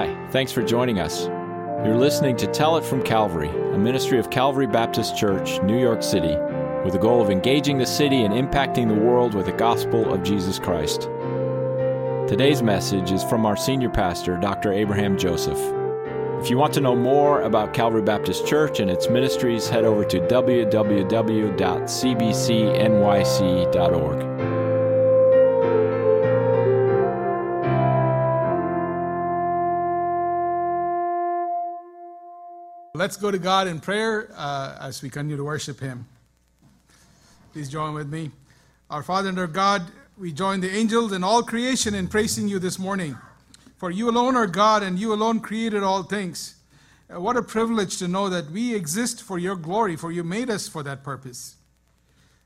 Hi, thanks for joining us. You're listening to Tell It from Calvary, a ministry of Calvary Baptist Church, New York City, with the goal of engaging the city and impacting the world with the gospel of Jesus Christ. Today's message is from our senior pastor, Dr. Abraham Joseph. If you want to know more about Calvary Baptist Church and its ministries, head over to www.cbcnyc.org. Let's go to God in prayer uh, as we continue to worship Him. Please join with me. Our Father and our God, we join the angels and all creation in praising you this morning. For you alone are God and you alone created all things. Uh, what a privilege to know that we exist for your glory, for you made us for that purpose.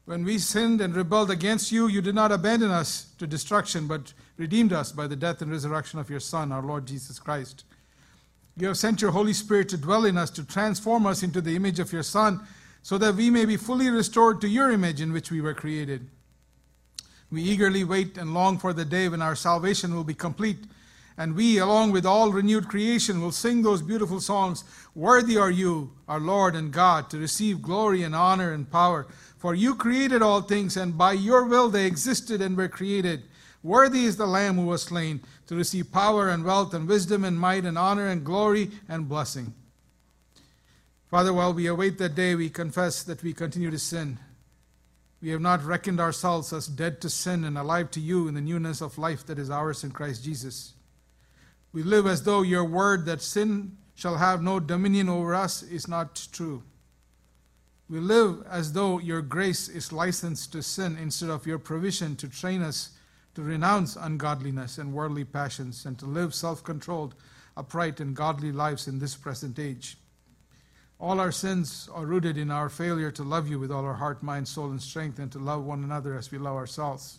When we sinned and rebelled against you, you did not abandon us to destruction, but redeemed us by the death and resurrection of your Son, our Lord Jesus Christ. You have sent your Holy Spirit to dwell in us, to transform us into the image of your Son, so that we may be fully restored to your image in which we were created. We eagerly wait and long for the day when our salvation will be complete, and we, along with all renewed creation, will sing those beautiful songs Worthy are you, our Lord and God, to receive glory and honor and power. For you created all things, and by your will they existed and were created. Worthy is the Lamb who was slain to receive power and wealth and wisdom and might and honor and glory and blessing. Father, while we await that day, we confess that we continue to sin. We have not reckoned ourselves as dead to sin and alive to you in the newness of life that is ours in Christ Jesus. We live as though your word that sin shall have no dominion over us is not true. We live as though your grace is licensed to sin instead of your provision to train us to renounce ungodliness and worldly passions, and to live self controlled, upright, and godly lives in this present age. All our sins are rooted in our failure to love you with all our heart, mind, soul, and strength, and to love one another as we love ourselves.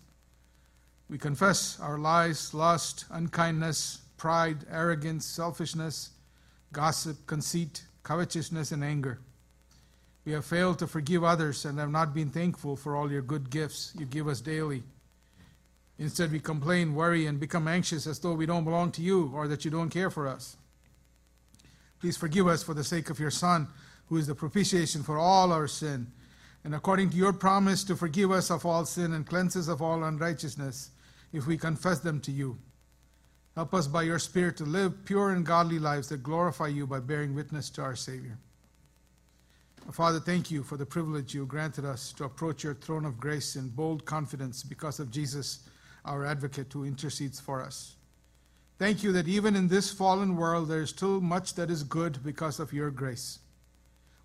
We confess our lies, lust, unkindness, pride, arrogance, selfishness, gossip, conceit, covetousness, and anger. We have failed to forgive others and have not been thankful for all your good gifts you give us daily. Instead, we complain, worry, and become anxious as though we don't belong to you or that you don't care for us. Please forgive us for the sake of your Son, who is the propitiation for all our sin. And according to your promise to forgive us of all sin and cleanse us of all unrighteousness, if we confess them to you. Help us by your Spirit to live pure and godly lives that glorify you by bearing witness to our Savior. Father, thank you for the privilege you granted us to approach your throne of grace in bold confidence because of Jesus our advocate who intercedes for us. Thank you that even in this fallen world, there is still much that is good because of your grace.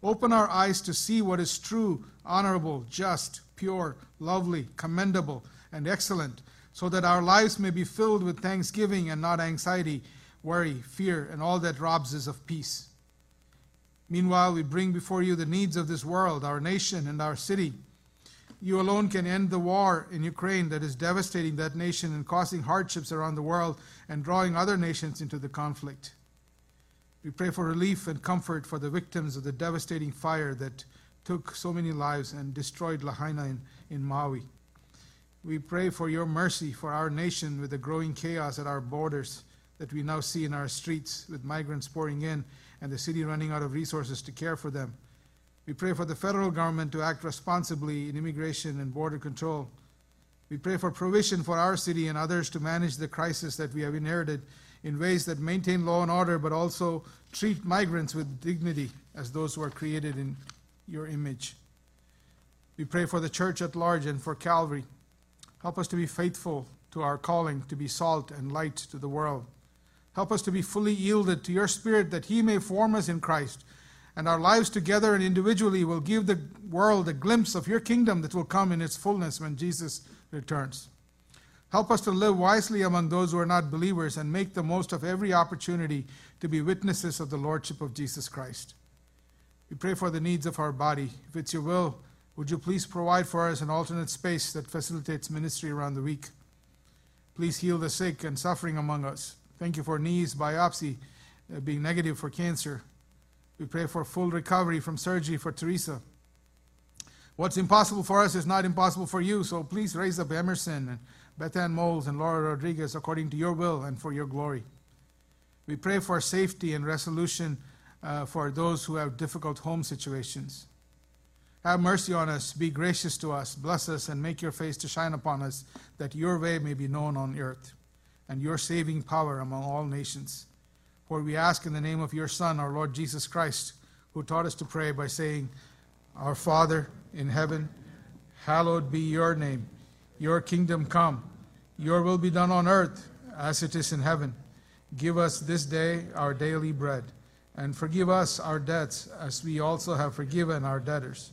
Open our eyes to see what is true, honorable, just, pure, lovely, commendable, and excellent, so that our lives may be filled with thanksgiving and not anxiety, worry, fear, and all that robs us of peace. Meanwhile, we bring before you the needs of this world, our nation, and our city. You alone can end the war in Ukraine that is devastating that nation and causing hardships around the world and drawing other nations into the conflict. We pray for relief and comfort for the victims of the devastating fire that took so many lives and destroyed Lahaina in, in Maui. We pray for your mercy for our nation with the growing chaos at our borders that we now see in our streets with migrants pouring in and the city running out of resources to care for them. We pray for the federal government to act responsibly in immigration and border control. We pray for provision for our city and others to manage the crisis that we have inherited in ways that maintain law and order, but also treat migrants with dignity as those who are created in your image. We pray for the church at large and for Calvary. Help us to be faithful to our calling to be salt and light to the world. Help us to be fully yielded to your Spirit that He may form us in Christ and our lives together and individually will give the world a glimpse of your kingdom that will come in its fullness when Jesus returns. Help us to live wisely among those who are not believers and make the most of every opportunity to be witnesses of the Lordship of Jesus Christ. We pray for the needs of our body. If it's your will, would you please provide for us an alternate space that facilitates ministry around the week? Please heal the sick and suffering among us. Thank you for knees biopsy uh, being negative for cancer. We pray for full recovery from surgery for Teresa. What's impossible for us is not impossible for you, so please raise up Emerson and Beth Ann Moles and Laura Rodriguez according to your will and for your glory. We pray for safety and resolution uh, for those who have difficult home situations. Have mercy on us, be gracious to us, bless us, and make your face to shine upon us, that your way may be known on earth, and your saving power among all nations. For we ask in the name of your Son, our Lord Jesus Christ, who taught us to pray by saying, Our Father in heaven, hallowed be your name. Your kingdom come. Your will be done on earth as it is in heaven. Give us this day our daily bread, and forgive us our debts as we also have forgiven our debtors.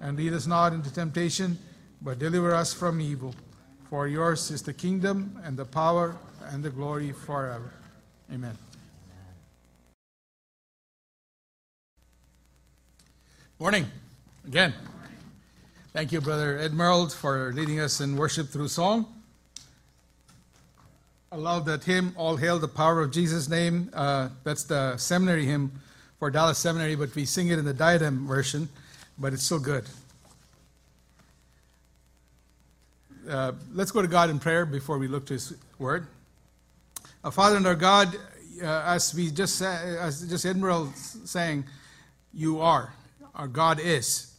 And lead us not into temptation, but deliver us from evil. For yours is the kingdom, and the power, and the glory forever. Amen. Morning, again. Thank you, Brother Edmerald, for leading us in worship through song. I love that hymn, All Hail the Power of Jesus' Name. Uh, that's the seminary hymn for Dallas Seminary, but we sing it in the diadem version, but it's still good. Uh, let's go to God in prayer before we look to His Word. Our Father and our God, uh, as we just as just Edmerald saying, you are our God is.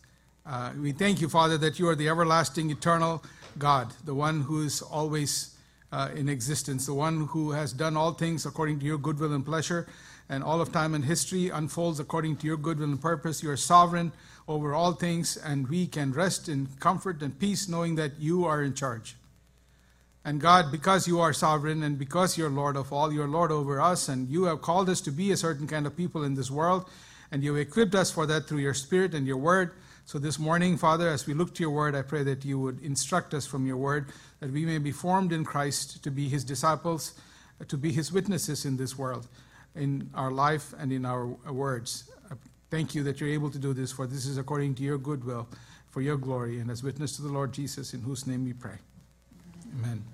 Uh, we thank you, Father, that you are the everlasting, eternal God, the one who is always uh, in existence, the one who has done all things according to your goodwill and pleasure, and all of time and history unfolds according to your goodwill and purpose. You are sovereign over all things, and we can rest in comfort and peace knowing that you are in charge. And God, because you are sovereign and because you're Lord of all, you're Lord over us, and you have called us to be a certain kind of people in this world, and you equipped us for that through your Spirit and your Word. So this morning, Father, as we look to your Word, I pray that you would instruct us from your Word, that we may be formed in Christ to be his disciples, to be his witnesses in this world, in our life and in our words. Thank you that you're able to do this, for this is according to your goodwill, for your glory, and as witness to the Lord Jesus, in whose name we pray. Amen.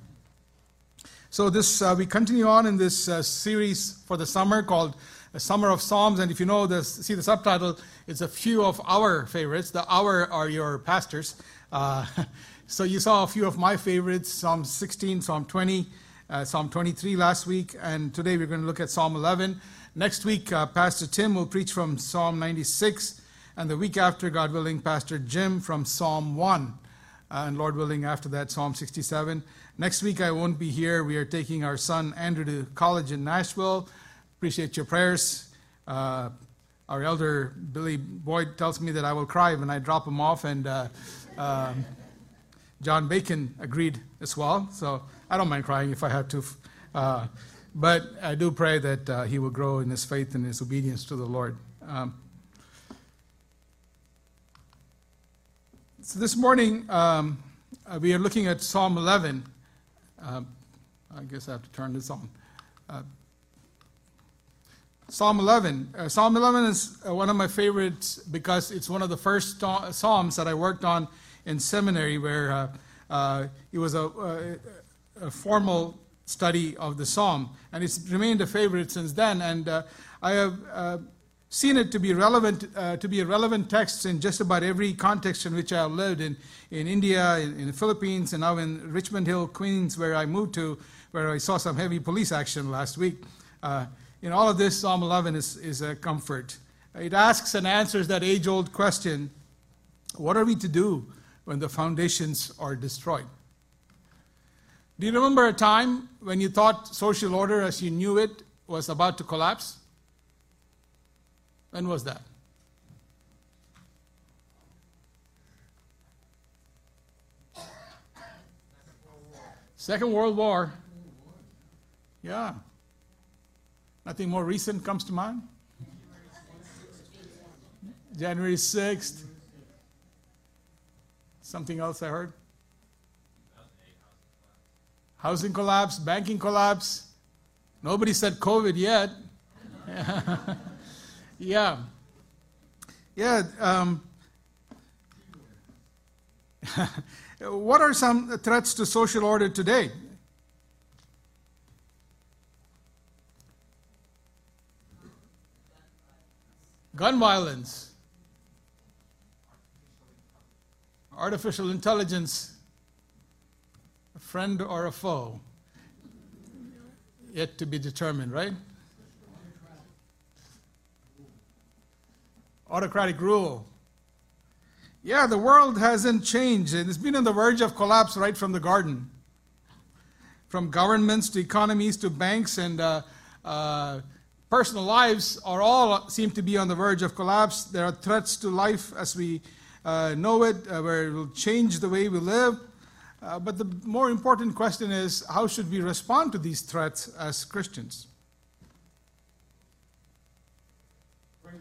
So this uh, we continue on in this uh, series for the summer called a Summer of Psalms, and if you know this, see the subtitle, it's a few of our favorites. The our are your pastors. Uh, so you saw a few of my favorites: Psalm 16, Psalm 20, uh, Psalm 23 last week, and today we're going to look at Psalm 11. Next week, uh, Pastor Tim will preach from Psalm 96, and the week after, God willing, Pastor Jim from Psalm 1, uh, and Lord willing, after that, Psalm 67. Next week, I won't be here. We are taking our son Andrew to college in Nashville. Appreciate your prayers. Uh, our elder Billy Boyd tells me that I will cry when I drop him off, and uh, um, John Bacon agreed as well. So I don't mind crying if I have to. Uh, but I do pray that uh, he will grow in his faith and his obedience to the Lord. Um, so this morning, um, uh, we are looking at Psalm 11. Um, I guess I have to turn this on. Uh, Psalm 11. Uh, Psalm 11 is uh, one of my favorites because it's one of the first Psalms that I worked on in seminary, where uh, uh it was a, a, formal study of the Psalm. And it's remained a favorite since then. And uh, I have uh, seen it to be relevant, to be a relevant text in just about every context in which I have lived in, in India, in, in the Philippines, and now in Richmond Hill, Queens, where I moved to, where I saw some heavy police action last week in all of this, Psalm 11 is, is a comfort. It asks and answers that age old question what are we to do when the foundations are destroyed? Do you remember a time when you thought social order as you knew it was about to collapse? When was that? Second World War. Yeah. Nothing more recent comes to mind? January 6th. Something else I heard? Housing collapse, banking collapse. Nobody said COVID yet. yeah. Yeah. Um, what are some threats to social order today? gun violence, artificial intelligence, a friend or a foe, yet to be determined, right? Autocratic rule. Yeah, the world hasn't changed, and it's been on the verge of collapse right from the garden. From governments to economies to banks and uh, uh, personal lives are all seem to be on the verge of collapse. There are threats to life as we uh, know it, uh, where it will change the way we live. Uh, but the more important question is how should we respond to these threats as Christians? Prayer.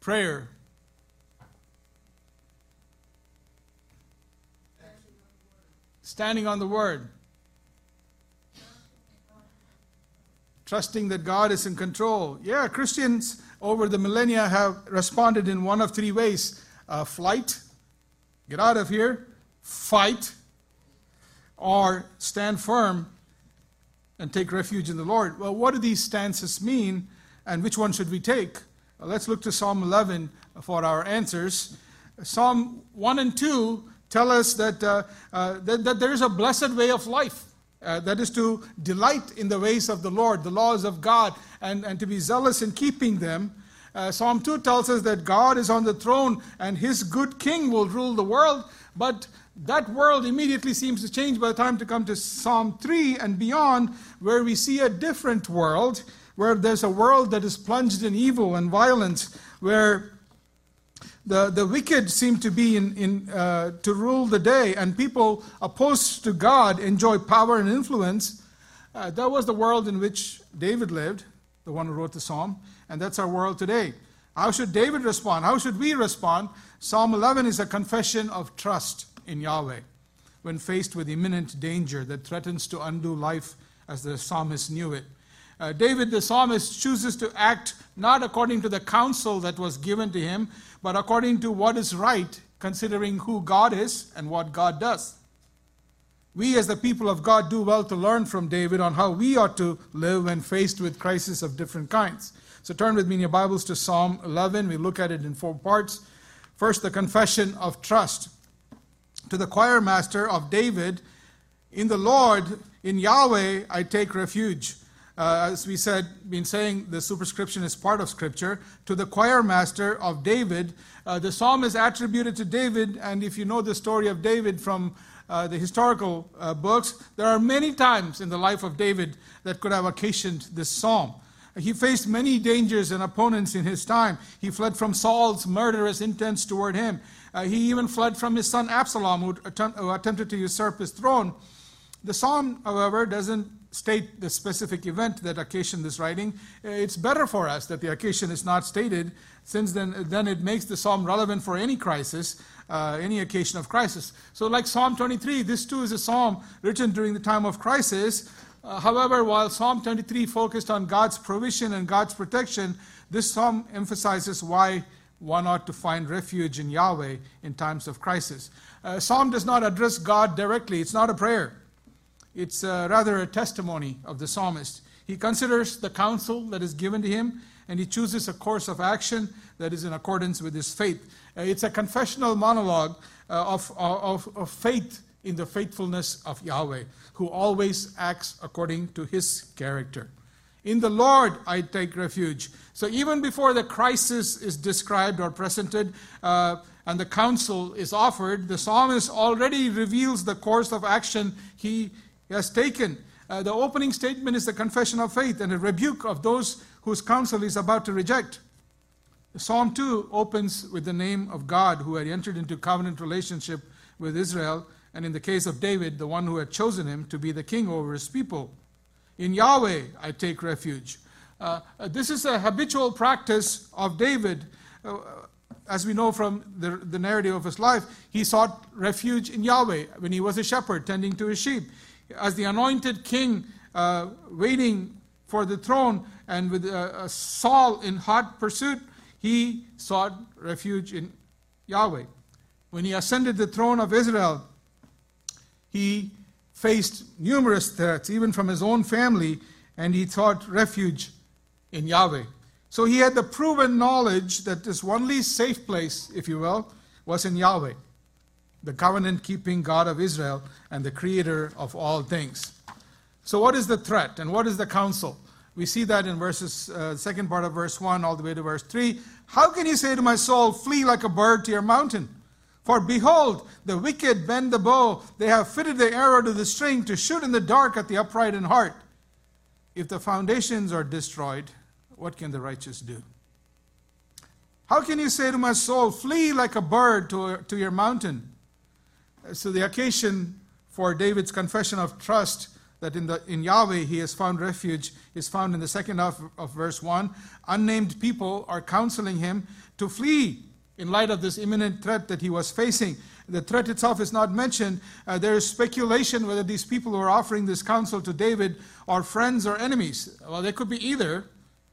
Prayer. Standing on the Word. Trusting that God is in control. Yeah, Christians over the millennia have responded in one of three ways uh, flight, get out of here, fight, or stand firm and take refuge in the Lord. Well, what do these stances mean, and which one should we take? Well, let's look to Psalm 11 for our answers. Psalm 1 and 2 tell us that, uh, uh, that, that, there is a blessed way of life. Uh, that is to delight in the ways of the Lord, the laws of God, and, and to be zealous in keeping them. Uh, Psalm 2 tells us that God is on the throne and his good king will rule the world, but that world immediately seems to change by the time to come to Psalm 3 and beyond, where we see a different world, where there's a world that is plunged in evil and violence, where the, the wicked seem to be in, in uh, to rule the day, and people opposed to God enjoy power and influence. Uh, that was the world in which David lived, the one who wrote the psalm, and that's our world today. How should David respond? How should we respond? Psalm 11 is a confession of trust in Yahweh when faced with imminent danger that threatens to undo life as the psalmist knew it. Uh, David, the psalmist, chooses to act not according to the counsel that was given to him, but according to what is right, considering who God is and what God does. We, as the people of God, do well to learn from David on how we ought to live when faced with crises of different kinds. So turn with me in your Bibles to Psalm 11. We look at it in four parts. First, the confession of trust to the choir master of David, In the Lord, in Yahweh, I take refuge. Uh, as we said, been saying, the superscription is part of Scripture. To the choir master of David, uh, the psalm is attributed to David, and if you know the story of David from uh, the historical uh, books, there are many times in the life of David that could have occasioned this psalm. He faced many dangers and opponents in his time. He fled from Saul's murderous intents toward him. Uh, he even fled from his son Absalom, who, who attempted to usurp his throne. The psalm, however, doesn't state the specific event that occasioned this writing. Uh, it's better for us that the occasion is not stated, since then, then it makes the psalm relevant for any crisis, uh, any occasion of crisis. So, like Psalm 23, this too is a psalm written during the time of crisis. Uh, however, while Psalm 23 focused on God's provision and God's protection, this psalm emphasizes why one ought to find refuge in Yahweh in times of crisis. Uh, Psalm does not address God directly, it's not a prayer. It's uh, rather a testimony of the psalmist. He considers the counsel that is given to him and he chooses a course of action that is in accordance with his faith. Uh, it's a confessional monologue uh, of, of, of faith in the faithfulness of Yahweh, who always acts according to his character. In the Lord I take refuge. So even before the crisis is described or presented uh, and the counsel is offered, the psalmist already reveals the course of action he has taken. Uh, the opening statement is the confession of faith and a rebuke of those whose counsel he's about to reject. Psalm 2 opens with the name of God who had entered into covenant relationship with Israel, and in the case of David, the one who had chosen him to be the king over his people. In Yahweh I take refuge. Uh, uh, this is a habitual practice of David. Uh, as we know from the, the narrative of his life, he sought refuge in Yahweh when he was a shepherd tending to his sheep. As the anointed king uh, waiting for the throne and with uh, Saul in hot pursuit, he sought refuge in Yahweh. When he ascended the throne of Israel, he faced numerous threats, even from his own family, and he sought refuge in Yahweh. So he had the proven knowledge that this only safe place, if you will, was in Yahweh, the covenant keeping God of Israel and the creator of all things. So, what is the threat and what is the counsel? We see that in verses, uh, second part of verse 1 all the way to verse 3. How can you say to my soul, Flee like a bird to your mountain? For behold, the wicked bend the bow. They have fitted the arrow to the string to shoot in the dark at the upright in heart. If the foundations are destroyed, what can the righteous do? How can you say to my soul, Flee like a bird to, to your mountain? So, the occasion for David's confession of trust that in, the, in Yahweh he has found refuge is found in the second half of verse 1. Unnamed people are counseling him to flee in light of this imminent threat that he was facing. The threat itself is not mentioned. Uh, there is speculation whether these people who are offering this counsel to David are friends or enemies. Well, they could be either.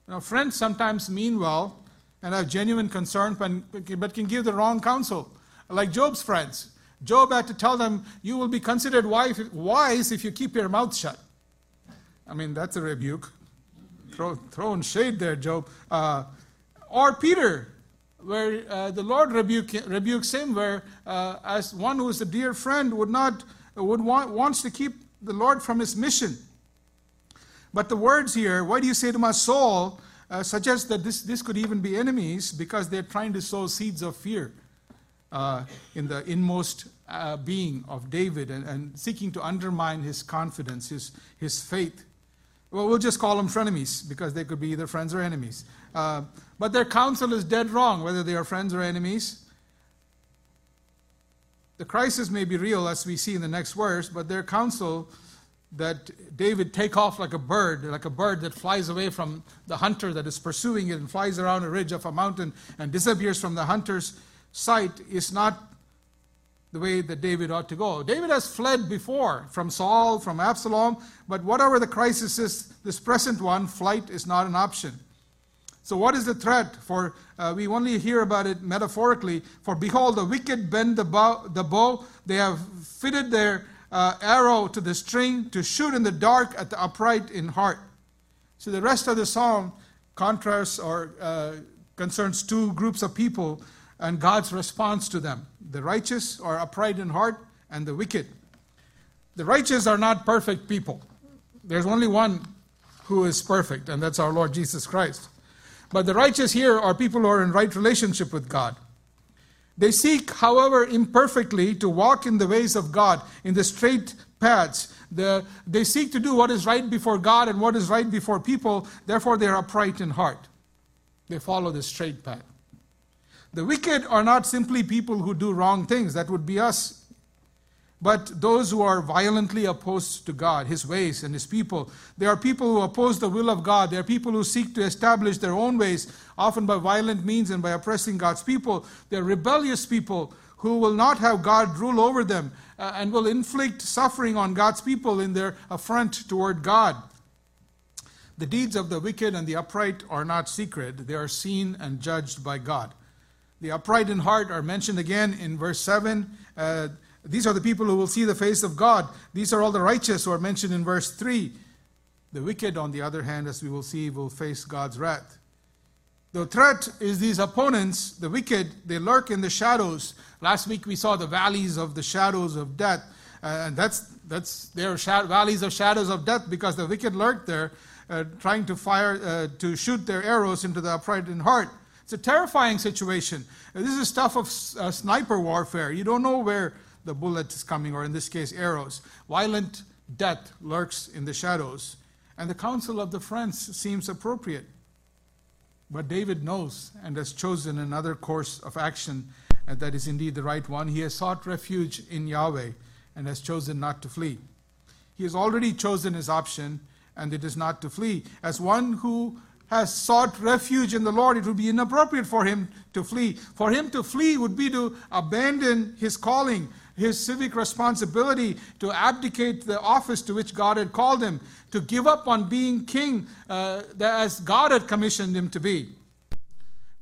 You know, friends sometimes mean well and have genuine concern, but can give the wrong counsel, like Job's friends. Job had to tell them, You will be considered wise if you keep your mouth shut. I mean, that's a rebuke. Throw, throwing shade there, Job. Uh, or Peter, where uh, the Lord rebuke, rebukes him, where uh, as one who is a dear friend would not would want, wants to keep the Lord from his mission. But the words here, why do you say to my soul, uh, suggest that this, this could even be enemies because they're trying to sow seeds of fear uh, in the inmost uh, being of David and, and, seeking to undermine his confidence, his, his faith. Well, we'll just call them frenemies because they could be either friends or enemies. Uh, but their counsel is dead wrong, whether they are friends or enemies. The crisis may be real, as we see in the next verse, but their counsel that David take off like a bird, like a bird that flies away from the hunter that is pursuing it and flies around a ridge of a mountain and disappears from the hunter's sight is not the way that David ought to go. David has fled before from Saul, from Absalom, but whatever the crisis is, this present one, flight is not an option. So, what is the threat? For uh, we only hear about it metaphorically. For behold, the wicked bend the bow, the bow. they have fitted their uh, arrow to the string to shoot in the dark at the upright in heart. So, the rest of the psalm contrasts or uh, concerns two groups of people and God's response to them. The righteous are upright in heart, and the wicked. The righteous are not perfect people. There's only one who is perfect, and that's our Lord Jesus Christ. But the righteous here are people who are in right relationship with God. They seek, however imperfectly, to walk in the ways of God, in the straight paths. The, they seek to do what is right before God and what is right before people, therefore, they are upright in heart. They follow the straight path. The wicked are not simply people who do wrong things, that would be us. But those who are violently opposed to God, His ways, and His people. They are people who oppose the will of God. They are people who seek to establish their own ways, often by violent means and by oppressing God's people. They are rebellious people who will not have God rule over them uh, and will inflict suffering on God's people in their affront toward God. The deeds of the wicked and the upright are not secret, they are seen and judged by God. The upright in heart are mentioned again in verse 7. Uh, these are the people who will see the face of God. These are all the righteous who are mentioned in verse 3. The wicked, on the other hand, as we will see, will face God's wrath. The threat is these opponents, the wicked, they lurk in the shadows. Last week we saw the valleys of the shadows of death. Uh, and that's, that's their valleys of shadows of death because the wicked lurk there, uh, trying to fire, uh, to shoot their arrows into the upright in heart. It's a terrifying situation. This is stuff of uh, sniper warfare. You don't know where the bullet is coming, or in this case, arrows. Violent death lurks in the shadows. And the counsel of the friends seems appropriate. But David knows and has chosen another course of action and that is indeed the right one. He has sought refuge in Yahweh and has chosen not to flee. He has already chosen his option, and it is not to flee. As one who has sought refuge in the Lord, it would be inappropriate for him to flee. For him to flee would be to abandon his calling, his civic responsibility, to abdicate the office to which God had called him, to give up on being king uh, as God had commissioned him to be.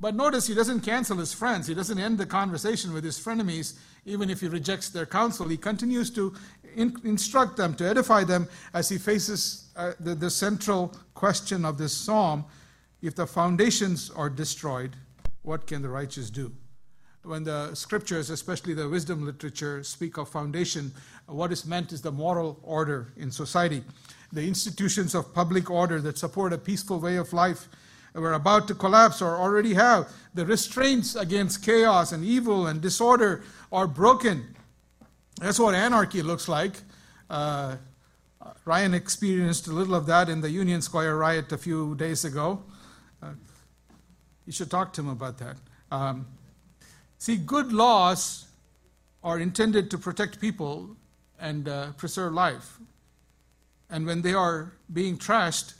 But notice he doesn't cancel his friends. He doesn't end the conversation with his frenemies, even if he rejects their counsel. He continues to in- instruct them, to edify them as he faces uh, the, the central question of this psalm if the foundations are destroyed, what can the righteous do? When the scriptures, especially the wisdom literature, speak of foundation, what is meant is the moral order in society. the institutions of public order that support a peaceful way of life were about to collapse or already have. The restraints against chaos and evil and disorder are broken. That's what anarchy looks like. Uh, Ryan experienced a little of that in the Union Square riot a few days ago. Uh, you should talk to him about that. Um, see, good laws are intended to protect people and uh, preserve life. And when they are being trashed,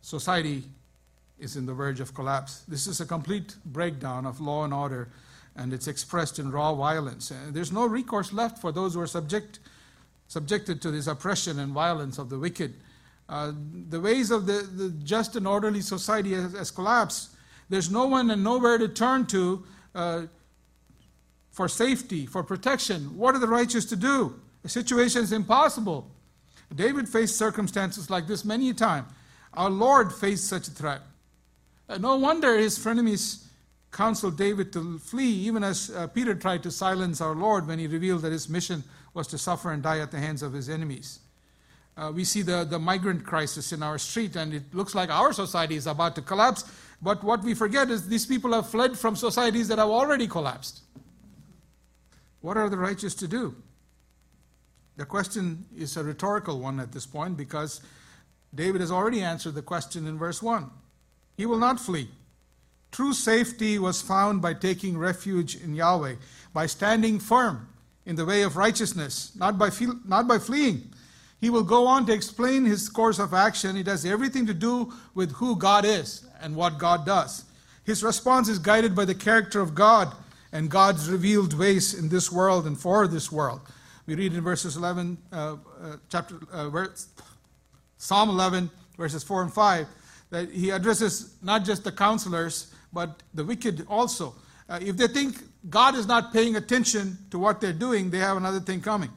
society is in the verge of collapse. This is a complete breakdown of law and order, and it's expressed in raw violence. And there's no recourse left for those who are subject, subjected to this oppression and violence of the wicked. Uh, the ways of the, the, just and orderly society has, has, collapsed. There's no one and nowhere to turn to uh, for safety, for protection. What are the righteous to do? The situation is impossible. David faced circumstances like this many a time. Our Lord faced such a threat. Uh, no wonder his frenemies counseled David to flee, even as uh, Peter tried to silence our Lord when he revealed that his mission was to suffer and die at the hands of his enemies. Uh, we see the, the migrant crisis in our street, and it looks like our society is about to collapse. But what we forget is these people have fled from societies that have already collapsed. What are the righteous to do? The question is a rhetorical one at this point because David has already answered the question in verse 1. He will not flee. True safety was found by taking refuge in Yahweh, by standing firm in the way of righteousness, not by, not by fleeing. He will go on to explain his course of action. It has everything to do with who God is and what God does. His response is guided by the character of God and God's revealed ways in this world and for this world. We read in verses 11, uh, uh, chapter, uh, verse, Psalm 11, verses 4 and 5 that he addresses not just the counselors, but the wicked also. Uh, if they think God is not paying attention to what they're doing, they have another thing coming.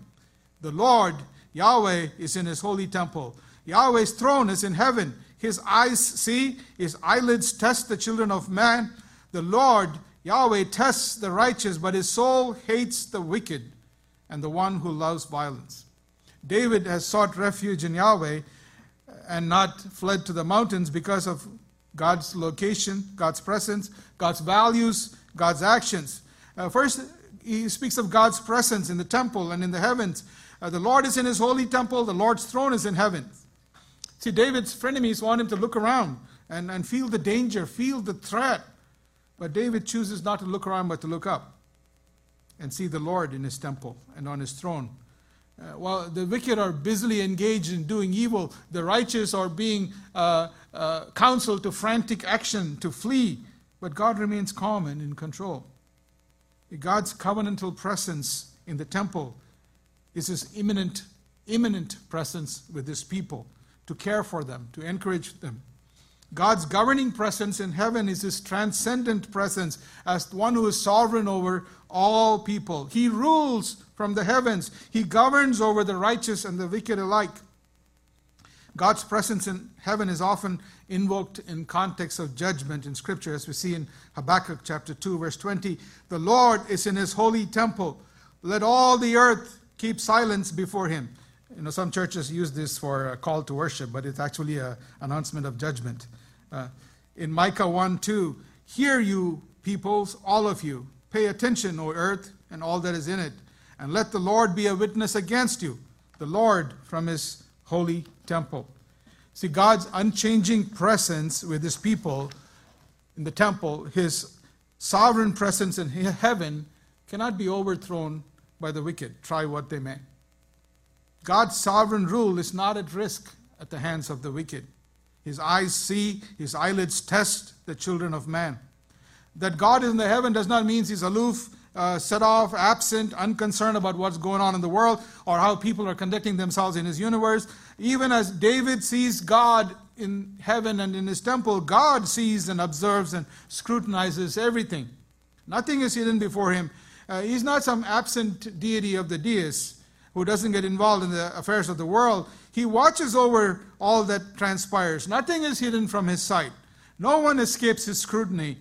The Lord, Yahweh, is in his holy temple. Yahweh's throne is in heaven. His eyes see, his eyelids test the children of man. The Lord, Yahweh, tests the righteous, but his soul hates the wicked and the one who loves violence. David has sought refuge in Yahweh and not fled to the mountains because of God's location, God's presence, God's values, God's actions. Uh, first, he speaks of God's presence in the temple and in the heavens. Uh, the Lord is in his holy temple, the Lord's throne is in heaven. See, David's frenemies want him to look around and, and feel the danger, feel the threat. But David chooses not to look around but to look up and see the Lord in his temple and on his throne. Uh, while the wicked are busily engaged in doing evil, the righteous are being uh, uh, counseled to frantic action, to flee. But God remains calm and in control. God's covenantal presence in the temple is his immanent, immanent presence with his people to care for them, to encourage them. God's governing presence in heaven is his transcendent presence as one who is sovereign over all people. He rules from the heavens, he governs over the righteous and the wicked alike. God's presence in heaven is often invoked in context of judgment in Scripture, as we see in Habakkuk chapter 2, verse 20. The Lord is in his holy temple. Let all the earth keep silence before him. You know, some churches use this for a call to worship, but it's actually an announcement of judgment. Uh, in Micah 1 2, hear you peoples, all of you, pay attention, O earth, and all that is in it, and let the Lord be a witness against you, the Lord from his holy temple. See, God's unchanging presence with his people in the temple, his sovereign presence in heaven, cannot be overthrown by the wicked, try what they may. God's sovereign rule is not at risk at the hands of the wicked. His eyes see, his eyelids test the children of man. That God is in the heaven does not mean he's aloof, uh, set off, absent, unconcerned about what's going on in the world or how people are conducting themselves in his universe. Even as David sees God in heaven and in his temple, God sees and observes and scrutinizes everything. Nothing is hidden before him. Uh, he's not some absent deity of the deists who doesn't get involved in the affairs of the world. He watches over all that transpires. Nothing is hidden from his sight. No one escapes his scrutiny.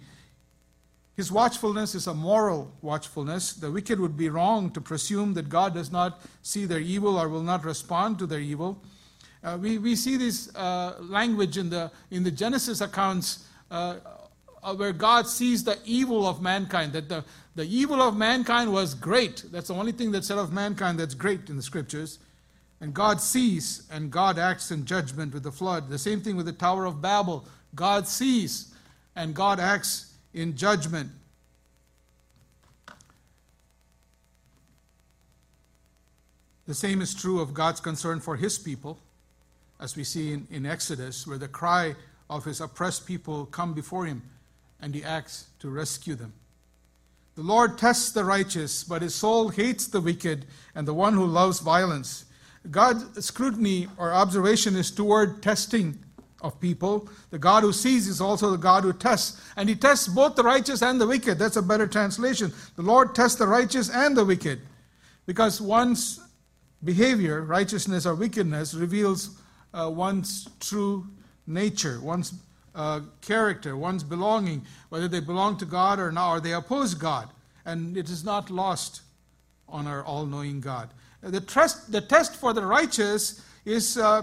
His watchfulness is a moral watchfulness. The wicked would be wrong to presume that God does not see their evil or will not respond to their evil. Uh, we, we see this uh, language in the, in the Genesis accounts uh, uh, where God sees the evil of mankind, that the, the evil of mankind was great. That's the only thing that's said of mankind that's great in the scriptures. And God sees and God acts in judgment with the flood. The same thing with the Tower of Babel. God sees and God acts in judgment. The same is true of God's concern for his people, as we see in, in Exodus, where the cry of his oppressed people come before him and he acts to rescue them. The Lord tests the righteous, but his soul hates the wicked and the one who loves violence. God's scrutiny or observation is toward testing of people. The God who sees is also the God who tests. And he tests both the righteous and the wicked. That's a better translation. The Lord tests the righteous and the wicked. Because one's behavior, righteousness or wickedness, reveals uh, one's true nature, one's uh, character, one's belonging, whether they belong to God or not, or they oppose God. And it is not lost on our all knowing God. The, trust, the test for the righteous is, uh,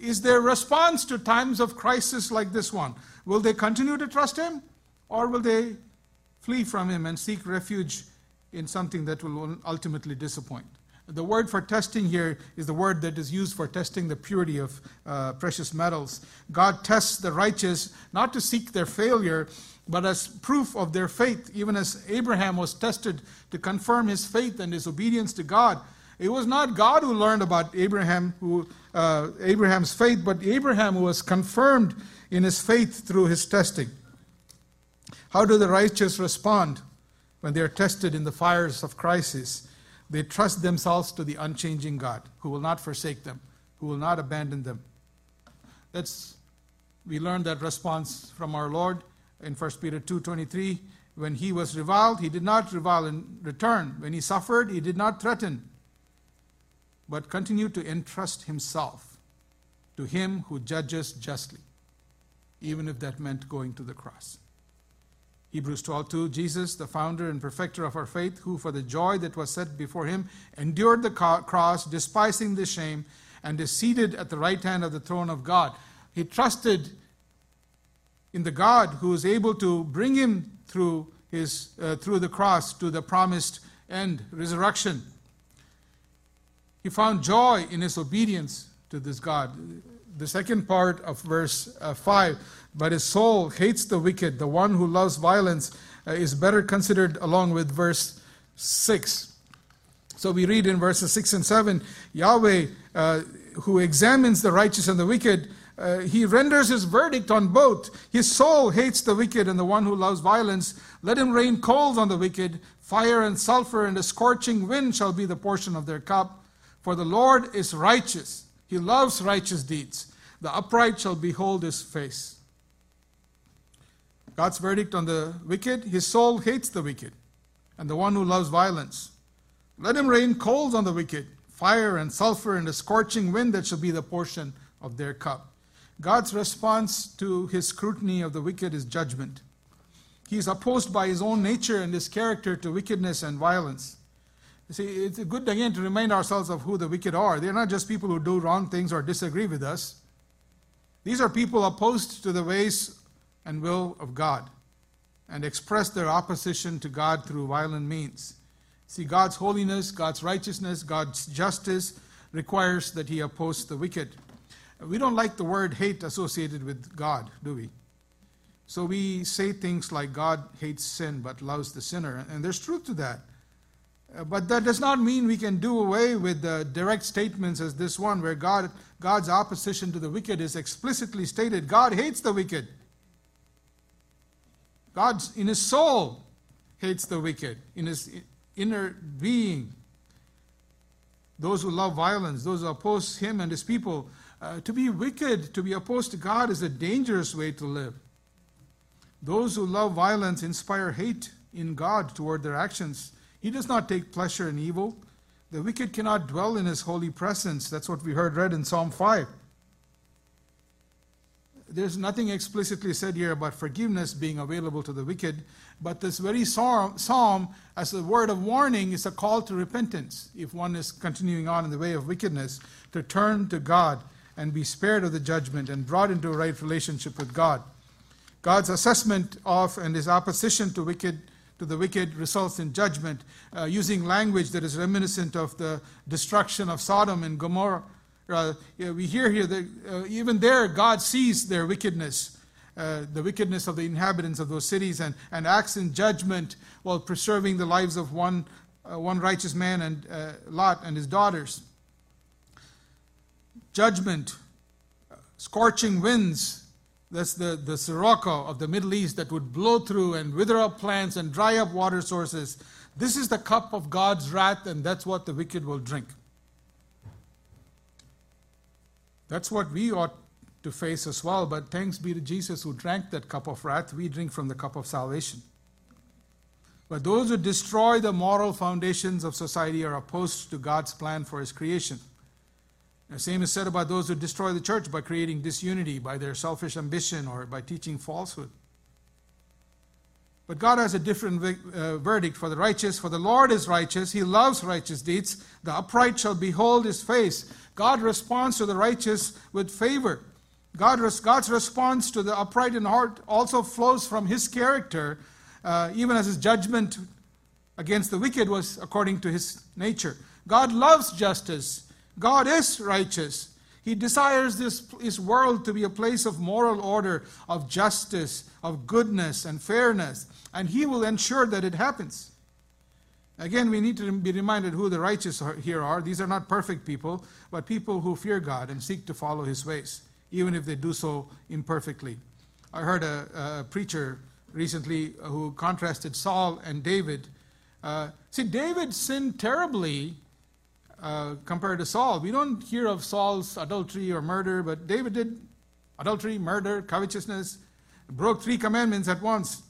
is their response to times of crisis like this one. Will they continue to trust Him, or will they flee from Him and seek refuge in something that will ultimately disappoint? The word for testing here is the word that is used for testing the purity of uh, precious metals. God tests the righteous not to seek their failure, but as proof of their faith, even as Abraham was tested to confirm his faith and his obedience to God. It was not God who learned about Abraham, who, uh, Abraham's faith, but Abraham who was confirmed in his faith through his testing. How do the righteous respond when they are tested in the fires of crisis? They trust themselves to the unchanging God who will not forsake them, who will not abandon them. That's we learned that response from our Lord in 1 Peter 2:23 when he was reviled he did not revile in return. When he suffered he did not threaten but continued to entrust himself to him who judges justly even if that meant going to the cross Hebrews 12:2 Jesus the founder and perfecter of our faith who for the joy that was set before him endured the cross despising the shame and is seated at the right hand of the throne of God. He trusted in the God who is able to bring him through his uh, through the cross to the promised end resurrection. He found joy in his obedience to this God. The second part of verse uh, 5 but his soul hates the wicked. The one who loves violence uh, is better considered along with verse 6. So we read in verses 6 and 7 Yahweh, uh, who examines the righteous and the wicked, uh, he renders his verdict on both. His soul hates the wicked and the one who loves violence. Let him rain coals on the wicked. Fire and sulfur and a scorching wind shall be the portion of their cup. For the Lord is righteous. He loves righteous deeds. The upright shall behold his face. God's verdict on the wicked, his soul hates the wicked and the one who loves violence. Let him rain coals on the wicked, fire and sulfur and a scorching wind that shall be the portion of their cup. God's response to his scrutiny of the wicked is judgment. He is opposed by his own nature and his character to wickedness and violence. You see, it's good again to remind ourselves of who the wicked are. They're not just people who do wrong things or disagree with us. These are people opposed to the ways and will of God and express their opposition to God through violent means. See, God's holiness, God's righteousness, God's justice requires that He oppose the wicked. We don't like the word hate associated with God, do we? So we say things like God hates sin but loves the sinner, and there's truth to that. Uh, but that does not mean we can do away with the direct statements as this one, where God, God's opposition to the wicked is explicitly stated. God hates the wicked. God, in his soul, hates the wicked, in his inner being. Those who love violence, those who oppose him and his people. Uh, to be wicked, to be opposed to God, is a dangerous way to live. Those who love violence inspire hate in God toward their actions. He does not take pleasure in evil. The wicked cannot dwell in his holy presence. That's what we heard read in Psalm 5 there's nothing explicitly said here about forgiveness being available to the wicked, but this very psalm, as a word of warning, is a call to repentance if one is continuing on in the way of wickedness, to turn to God and be spared of the judgment and brought into a right relationship with God. God's assessment of and his opposition to wicked to the wicked results in judgment, uh, using language that is reminiscent of the destruction of Sodom and Gomorrah. Uh, we hear here that uh, even there God sees their wickedness, uh, the wickedness of the inhabitants of those cities, and, and acts in judgment while preserving the lives of one, uh, one righteous man and uh, Lot and his daughters. Judgment, scorching winds, that's the, the sirocco of the Middle East that would blow through and wither up plants and dry up water sources. This is the cup of God's wrath, and that's what the wicked will drink. That's what we ought to face as well. But thanks be to Jesus who drank that cup of wrath. We drink from the cup of salvation. But those who destroy the moral foundations of society are opposed to God's plan for his creation. The same is said about those who destroy the church by creating disunity, by their selfish ambition, or by teaching falsehood. But God has a different uh, verdict for the righteous. For the Lord is righteous, He loves righteous deeds. The upright shall behold His face. God responds to the righteous with favor. God res- God's response to the upright in heart also flows from His character, uh, even as His judgment against the wicked was according to His nature. God loves justice. God is righteous. He desires this, this world to be a place of moral order, of justice, of goodness and fairness, and He will ensure that it happens. Again, we need to be reminded who the righteous are, here are. These are not perfect people, but people who fear God and seek to follow His ways, even if they do so imperfectly. I heard a, a preacher recently who contrasted Saul and David. Uh, see, David sinned terribly uh, compared to Saul. We don't hear of Saul's adultery or murder, but David did adultery, murder, covetousness, broke three commandments at once.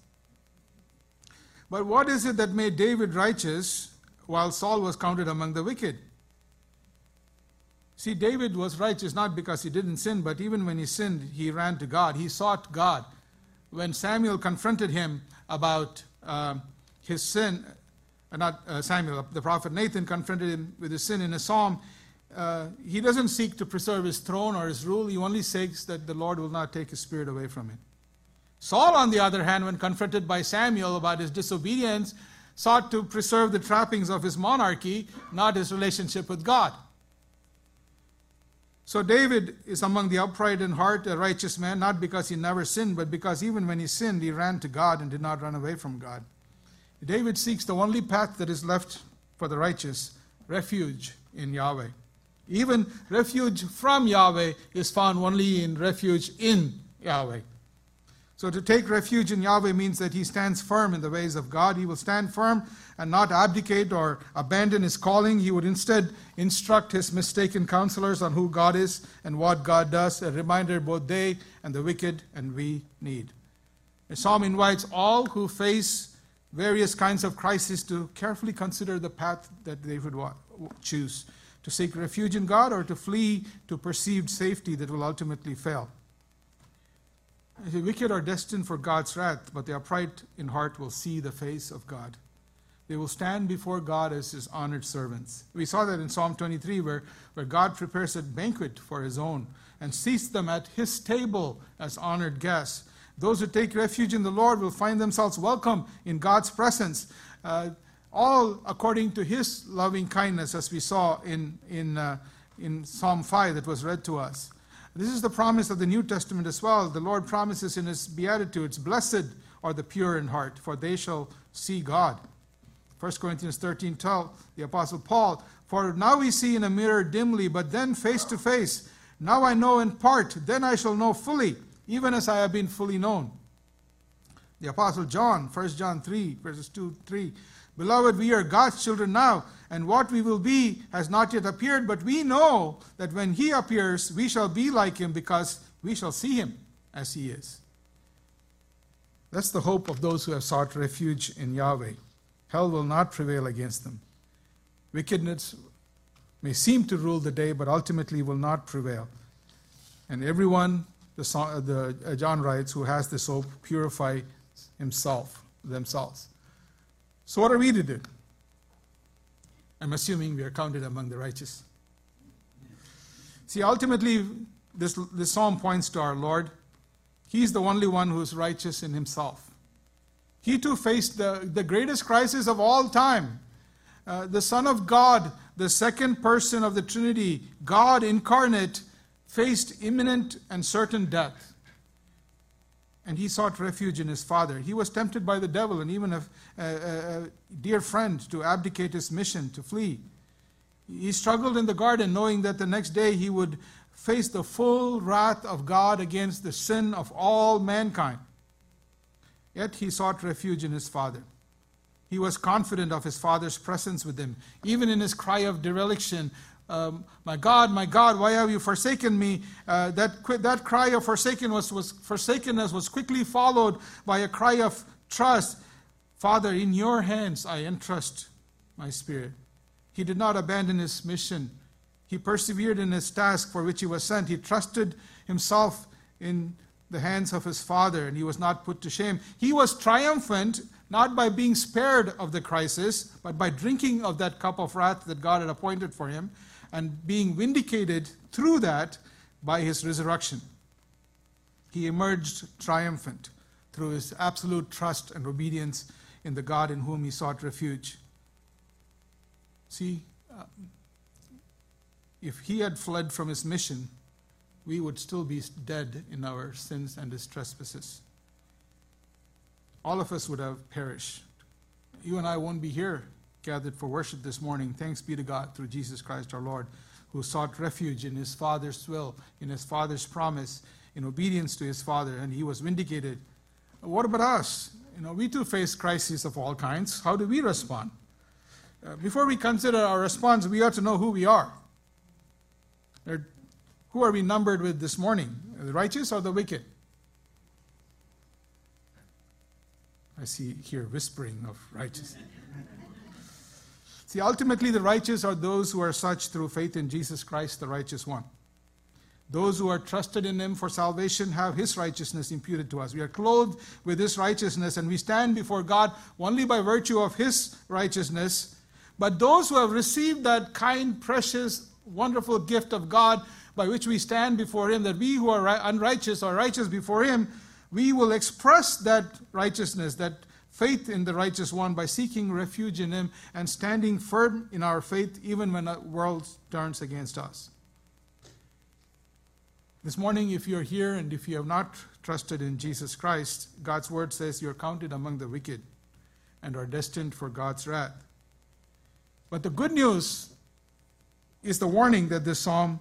But what is it that made David righteous while Saul was counted among the wicked? See, David was righteous not because he didn't sin, but even when he sinned, he ran to God. He sought God. When Samuel confronted him about uh, his sin, not uh, Samuel, the prophet Nathan confronted him with his sin in a psalm. Uh, he doesn't seek to preserve his throne or his rule, he only seeks that the Lord will not take his spirit away from him. Saul, on the other hand, when confronted by Samuel about his disobedience, sought to preserve the trappings of his monarchy, not his relationship with God. So David is among the upright in heart, a righteous man, not because he never sinned, but because even when he sinned, he ran to God and did not run away from God. David seeks the only path that is left for the righteous refuge in Yahweh. Even refuge from Yahweh is found only in refuge in Yahweh. So to take refuge in Yahweh means that he stands firm in the ways of God. He will stand firm and not abdicate or abandon his calling. He would instead instruct his mistaken counselors on who God is and what God does, a reminder both they and the wicked and we need. The psalm invites all who face various kinds of crises to carefully consider the path that they would choose to seek refuge in God or to flee to perceived safety that will ultimately fail. The wicked are destined for God's wrath, but the upright in heart will see the face of God. They will stand before God as his honored servants. We saw that in Psalm 23, where, where God prepares a banquet for his own and seats them at his table as honored guests. Those who take refuge in the Lord will find themselves welcome in God's presence, uh, all according to His loving kindness, as we saw in, in, uh, in Psalm 5 that was read to us. This is the promise of the New Testament as well. The Lord promises in His Beatitudes Blessed are the pure in heart, for they shall see God. 1 Corinthians 13 tell the Apostle Paul, For now we see in a mirror dimly, but then face to face. Now I know in part, then I shall know fully even as I have been fully known. The Apostle John, 1 John 3, verses 2 3. Beloved, we are God's children now, and what we will be has not yet appeared, but we know that when He appears, we shall be like Him because we shall see Him as He is. That's the hope of those who have sought refuge in Yahweh. Hell will not prevail against them. Wickedness may seem to rule the day, but ultimately will not prevail. And everyone the, uh, the uh, John writes, who has this hope, purify himself, themselves. So what are we to do? I'm assuming we are counted among the righteous. See, ultimately, this, this psalm points to our Lord. He's the only one who's righteous in himself. He too faced the, the greatest crisis of all time. Uh, the Son of God, the second person of the Trinity, God incarnate, faced imminent and certain death. And he sought refuge in his Father. He was tempted by the devil and even a, a, a dear friend to abdicate his mission, to flee. He struggled in the garden knowing that the next day he would face the full wrath of God against the sin of all mankind. Yet he sought refuge in his Father. He was confident of his Father's presence with him. Even in his cry of dereliction, um, My God, my God, why have you forsaken me? Uh, that, that cry of forsaken was, was, forsakenness was quickly followed by a cry of trust. Father, in your hands I entrust my spirit. He did not abandon his mission. He persevered in his task for which he was sent. He trusted himself in the hands of his father and he was not put to shame. He was triumphant not by being spared of the crisis, but by drinking of that cup of wrath that God had appointed for him and being vindicated through that by his resurrection. He emerged triumphant through his absolute trust and obedience in the God in whom he sought refuge. See, uh, if he had fled from his mission, we would still be dead in our sins and his trespasses. All of us would have perished. You and I won't be here gathered for worship this morning. Thanks be to God through Jesus Christ our Lord, who sought refuge in his Father's will, in his Father's promise, in obedience to his Father, and he was vindicated. What about us? You know, we too face crises of all kinds. How do we respond? Uh, before we consider our response, we ought to know who we are. who are we numbered with this morning? The righteous or the wicked? I see here whispering of righteous. See, ultimately, the righteous are those who are such through faith in Jesus Christ, the righteous one. Those who are trusted in Him for salvation have His righteousness imputed to us. We are clothed with His righteousness, and we stand before God only by virtue of His righteousness but those who have received that kind, precious, wonderful gift of God by which we stand before Him, that we who are unrighteous are righteous before Him, we will express that righteousness, that faith in the righteous one by seeking refuge in Him and standing firm in our faith even when the world turns against us. This morning, if you're here and if you have not trusted in Jesus Christ, God's word says you're counted among the wicked and are destined for God's wrath. But the good news is the warning that this psalm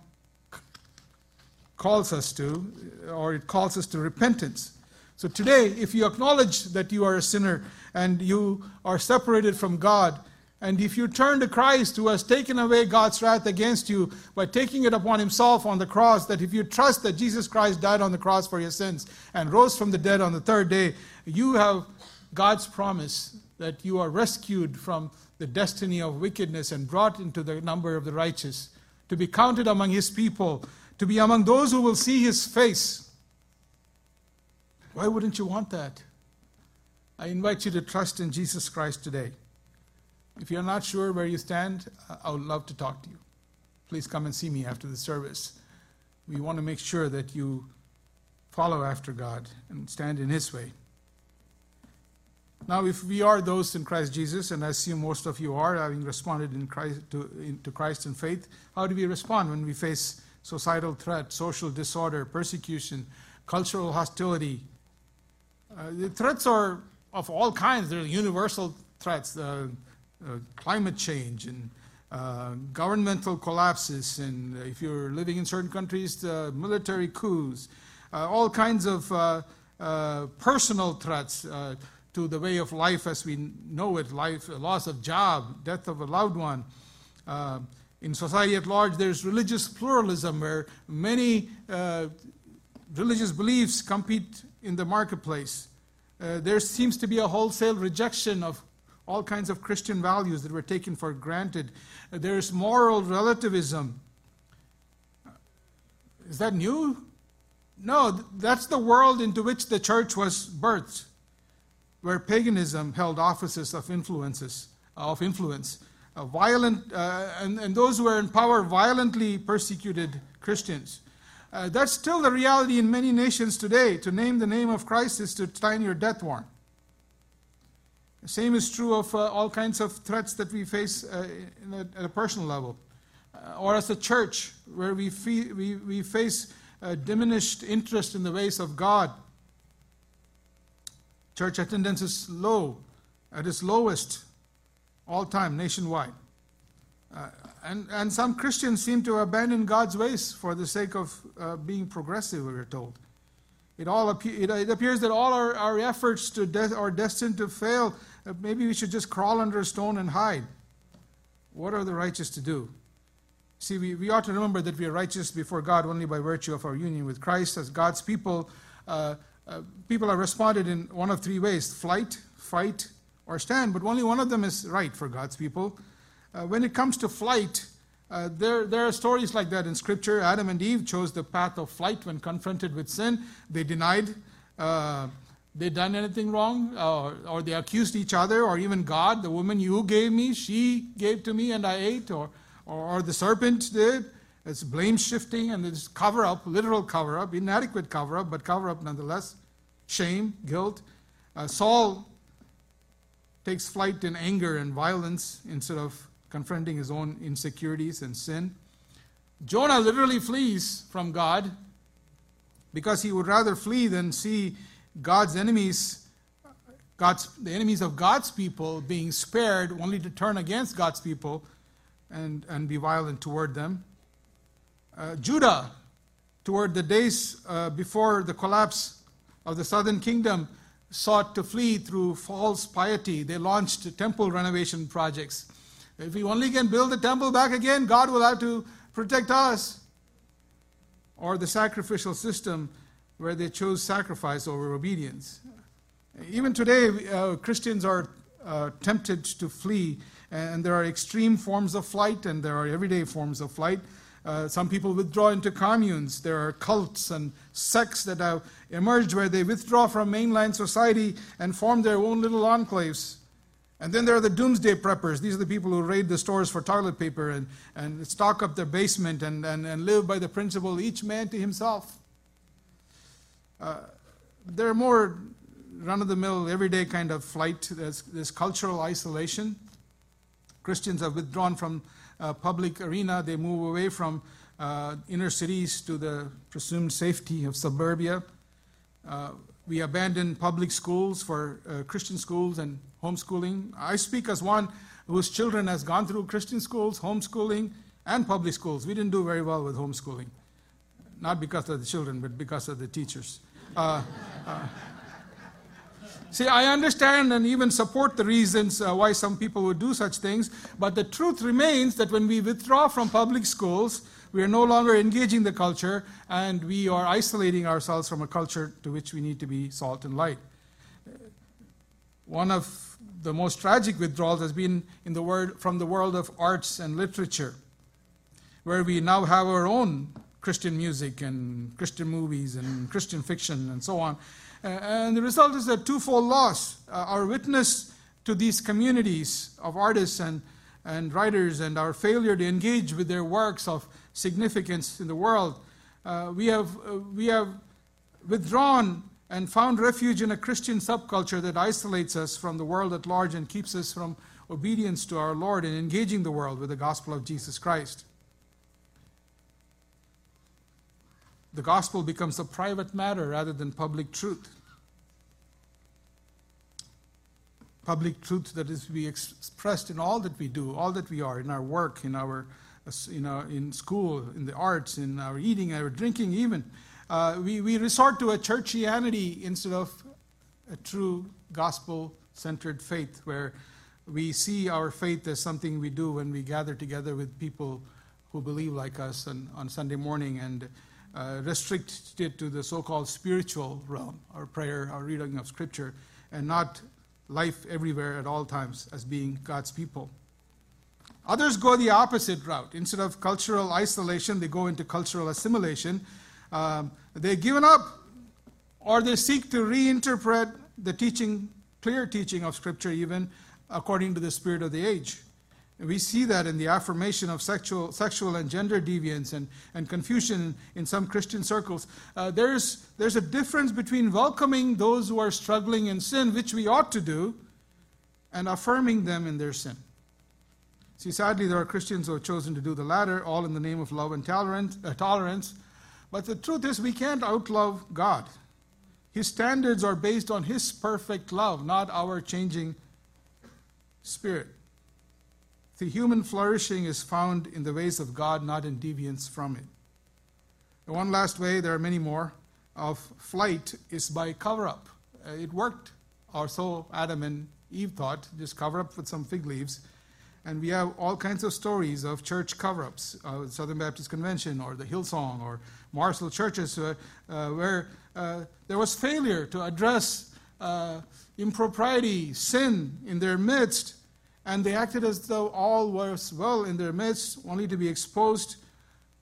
calls us to, or it calls us to repentance. So today, if you acknowledge that you are a sinner and you are separated from God, and if you turn to Christ who has taken away God's wrath against you by taking it upon himself on the cross, that if you trust that Jesus Christ died on the cross for your sins and rose from the dead on the third day, you have God's promise that you are rescued from the destiny of wickedness and brought into the number of the righteous, to be counted among his people, to be among those who will see his face. Why wouldn't you want that? I invite you to trust in Jesus Christ today. If you're not sure where you stand, uh, I would love to talk to you. Please come and see me after the service. We want to make sure that you follow after God and stand in His way. Now, if we are those in Christ Jesus, and I assume most of you are, having responded in Christ, to, in, to Christ in faith, how do we respond when we face societal threat, social disorder, persecution, cultural hostility? Uh, the threats are of all kinds. There are universal threats, uh, uh, climate change and uh, governmental collapses, and if you're living in certain countries, military coups, uh, all kinds of uh, personal threats to the way of life as we know it life, loss of job, death of a loved one. Uh, in society at large, there's religious pluralism where many uh, religious beliefs compete in the marketplace. Uh, there seems to be a wholesale rejection of all kinds of Christian values that were taken for granted. there's moral relativism. Is that new? No, that's the world into which the church was birthed where paganism held offices of influences of influence. violent uh, and, and those who were in power violently persecuted Christians. Uh, that's still the reality in many nations today. To name the name of Christ is to sign your death warrant. The same is true of uh, all kinds of threats that we face uh, a, at a personal level. Uh, or as a church, where we, fee- we, we face diminished interest in the ways of God. Church attendance is low, at its lowest all time nationwide. Uh, and, and some Christians seem to abandon God's ways for the sake of uh, being progressive, we're told. It, all it, it appears that all our, our efforts to de- are destined to fail. Uh, maybe we should just crawl under a stone and hide. What are the righteous to do? See, we, we ought to remember that we are righteous before God only by virtue of our union with Christ. As God's people, uh, uh, people are responded in one of three ways flight, fight, or stand, but only one of them is right for God's people. Uh, when it comes to flight, uh, there, there are stories like that in Scripture. Adam and Eve chose the path of flight when confronted with sin. They denied uh, they'd done anything wrong, or, or they accused each other, or even God, the woman you gave me, she gave to me and I ate, or, or, or the serpent did. It's blame shifting and it's cover up, literal cover up, inadequate cover up, but cover up nonetheless. Shame, guilt. Uh, Saul takes flight in anger and violence instead of confronting his own insecurities and sin. Jonah literally flees from God because he would rather flee than see God's enemies, God's, the enemies of God's people, being spared only to turn against God's people and, and be violent toward them. Uh, Judah, toward the days uh, before the collapse of the southern kingdom, sought to flee through false piety. They launched temple renovation projects. If we only can build the temple back again, God will have to protect us. Or the sacrificial system where they chose sacrifice over obedience. Even today, uh, Christians are uh, tempted to flee, and there are extreme forms of flight and there are everyday forms of flight. Uh, some people withdraw into communes. There are cults and sects that have emerged where they withdraw from mainline society and form their own little enclaves. And then there are the doomsday preppers. These are the people who raid the stores for toilet paper and, and stock up their basement and, and, and live by the principle each man to himself. Uh, there are more run of the mill, everyday kind of flight. There's, there's cultural isolation. Christians have withdrawn from uh, public arena. They move away from uh, inner cities to the presumed safety of suburbia. Uh, we abandon public schools for uh, Christian schools and homeschooling. I speak as one whose children has gone through Christian schools, homeschooling, and public schools. We didn't do very well with homeschooling, not because of the children, but because of the teachers. Uh, uh, See, I understand and even support the reasons uh, why some people would do such things, but the truth remains that when we withdraw from public schools, we are no longer engaging the culture and we are isolating ourselves from a culture to which we need to be salt and light. One of the most tragic withdrawals has been in the world, from the world of arts and literature, where we now have our own Christian music and Christian movies and Christian fiction and so on. And the result is a twofold loss. Uh, our witness to these communities of artists and, and writers and our failure to engage with their works of significance in the world. Uh, we, have, uh, we have withdrawn and found refuge in a Christian subculture that isolates us from the world at large and keeps us from obedience to our Lord and engaging the world with the gospel of Jesus Christ. the gospel becomes a private matter rather than public truth. Public truth that is to be expressed in all that we do, all that we are, in our work, in our, in, our, in school, in the arts, in our eating, our drinking, even. Uh, we, we resort to a churchianity instead of a true gospel centered faith, where we see our faith as something we do when we gather together with people who believe like us on, on Sunday morning and uh, it to the so called spiritual realm, our prayer, our reading of Scripture, and not life everywhere at all times as being God's people. Others go the opposite route. Instead of cultural isolation, they go into cultural assimilation. Um, they're given up, or they seek to reinterpret the teaching, clear teaching of Scripture, even according to the spirit of the age. We see that in the affirmation of sexual, sexual and gender deviance and, and confusion in some Christian circles. Uh, there's, there's a difference between welcoming those who are struggling in sin, which we ought to do, and affirming them in their sin. See, sadly, there are Christians who have chosen to do the latter, all in the name of love and tolerance. Uh, tolerance. But the truth is, we can't outlove God. His standards are based on His perfect love, not our changing spirit. The human flourishing is found in the ways of God, not in deviance from it. And one last way, there are many more, of flight is by cover up. Uh, it worked, or so Adam and Eve thought, just cover up with some fig leaves. And we have all kinds of stories of church cover ups, uh, Southern Baptist Convention or the Hillsong or Mars Hill churches, uh, uh, where uh, there was failure to address uh, impropriety, sin in their midst and they acted as though all was well in their midst, only to be exposed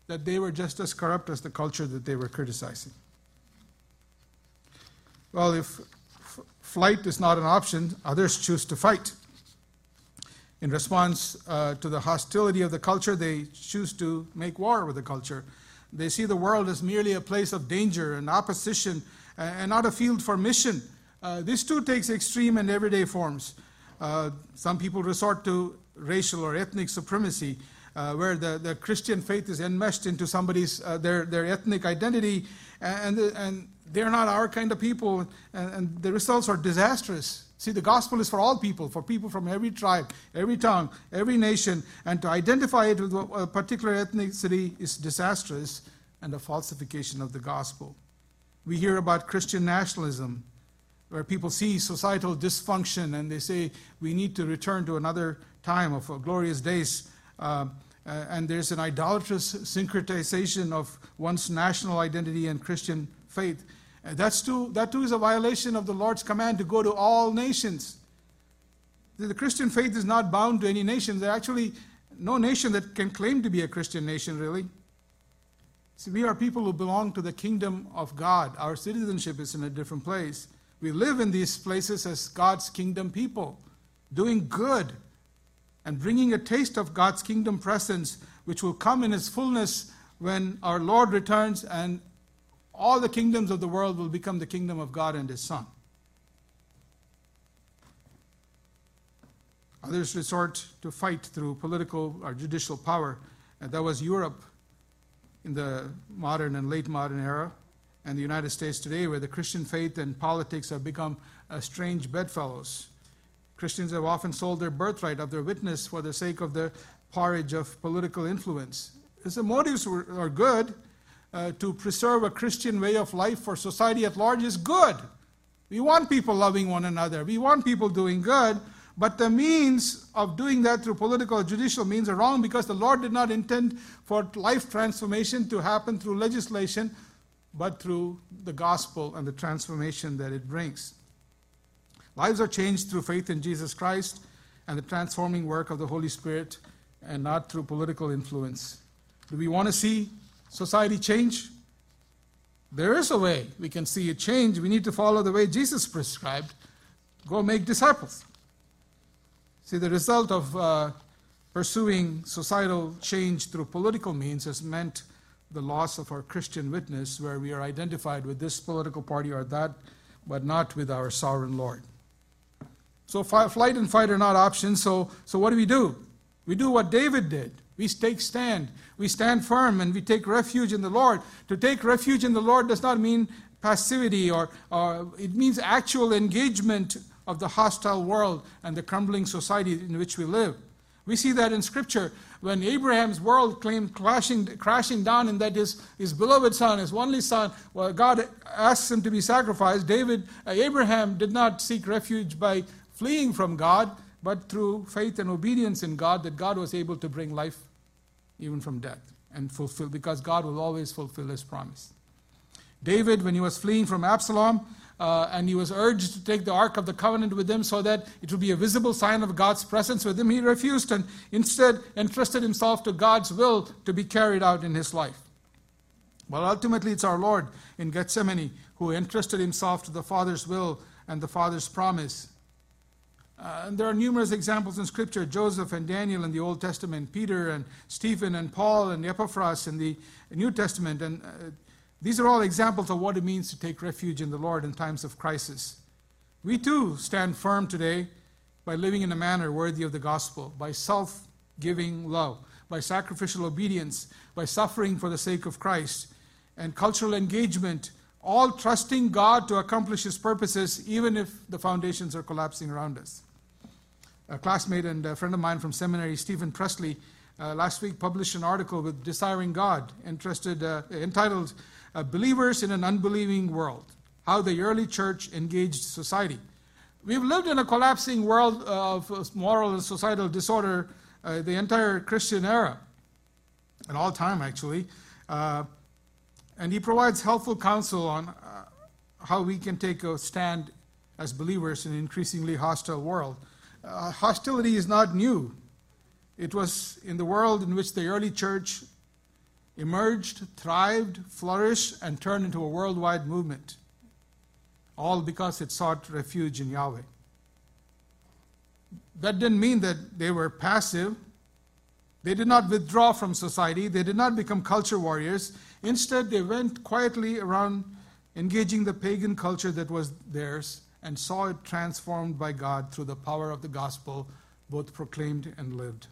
that they were just as corrupt as the culture that they were criticizing. Well, if f- flight is not an option, others choose to fight. In response uh, to the hostility of the culture, they choose to make war with the culture. They see the world as merely a place of danger and opposition and not a field for mission. Uh, this too takes extreme and everyday forms. Uh, some people resort to racial or ethnic supremacy, uh, where the, the Christian faith is enmeshed into somebody's uh, their, their ethnic identity, and, and they're not our kind of people, and, and the results are disastrous. See, the gospel is for all people, for people from every tribe, every tongue, every nation, and to identify it with a particular ethnicity is disastrous and a falsification of the gospel. We hear about Christian nationalism, where people see societal dysfunction and they say we need to return to another time of glorious days. Uh, and there's an idolatrous syncretization of one's national identity and Christian faith. And that's too, that too is a violation of the Lord's command to go to all nations. The Christian faith is not bound to any nation. There's actually no nation that can claim to be a Christian nation, really. See, we are people who belong to the kingdom of God. Our citizenship is in a different place. We live in these places as God's kingdom people, doing good and bringing a taste of God's kingdom presence, which will come in its fullness when our Lord returns and all the kingdoms of the world will become the kingdom of God and His Son. Others resort to fight through political or judicial power. And that was Europe in the modern and late modern era and the United States today, where the Christian faith and politics have become uh, strange bedfellows. Christians have often sold their birthright of their witness for the sake of the porridge of political influence. The motives were, are good. Uh, to preserve a Christian way of life for society at large is good. We want people loving one another. We want people doing good. But the means of doing that through political or judicial means are wrong because the Lord did not intend for life transformation to happen through legislation, but through the gospel and the transformation that it brings. Lives are changed through faith in Jesus Christ and the transforming work of the Holy Spirit and not through political influence. Do we want to see society change? There is a way we can see it change. We need to follow the way Jesus prescribed go make disciples. See, the result of uh, pursuing societal change through political means has meant the loss of our Christian witness, where we are identified with this political party or that, but not with our sovereign Lord. So, flight and fight are not options. So, so what do we do? We do what David did. We take stand. We stand firm and we take refuge in the Lord. To take refuge in the Lord does not mean passivity, or, or it means actual engagement of the hostile world and the crumbling society in which we live. We see that in Scripture when Abraham's world came crashing, crashing down, and that his, his beloved son, his only son, well, God asks him to be sacrificed. David, uh, Abraham did not seek refuge by fleeing from God, but through faith and obedience in God, that God was able to bring life even from death and fulfill, because God will always fulfill his promise. David, when he was fleeing from Absalom, uh, and he was urged to take the Ark of the Covenant with him so that it would be a visible sign of God's presence with him. He refused and instead entrusted himself to God's will to be carried out in his life. Well, ultimately, it's our Lord in Gethsemane who entrusted himself to the Father's will and the Father's promise. Uh, and there are numerous examples in Scripture Joseph and Daniel in the Old Testament, Peter and Stephen and Paul and Epaphras in the New Testament. And uh, these are all examples of what it means to take refuge in the Lord in times of crisis. We too stand firm today by living in a manner worthy of the gospel, by self giving love, by sacrificial obedience, by suffering for the sake of Christ, and cultural engagement, all trusting God to accomplish His purposes, even if the foundations are collapsing around us a classmate and a friend of mine from seminary, Stephen Presley, uh, last week published an article with Desiring God, interested, uh, entitled uh, Believers in an Unbelieving World How the Early Church Engaged Society. We've lived in a collapsing world of moral and societal disorder uh, the entire Christian era, and all time actually. Uh, and he provides helpful counsel on uh, how we can take a stand as believers in an increasingly hostile world uh, hostility is not new. It was in the world in which the early church emerged, thrived, flourished, and turned into a worldwide movement, all because it sought refuge in Yahweh. That didn't mean that they were passive. They did not withdraw from society. They did not become culture warriors. Instead, they went quietly around engaging the pagan culture that was theirs and saw it transformed by God through the power of the gospel, both proclaimed and lived.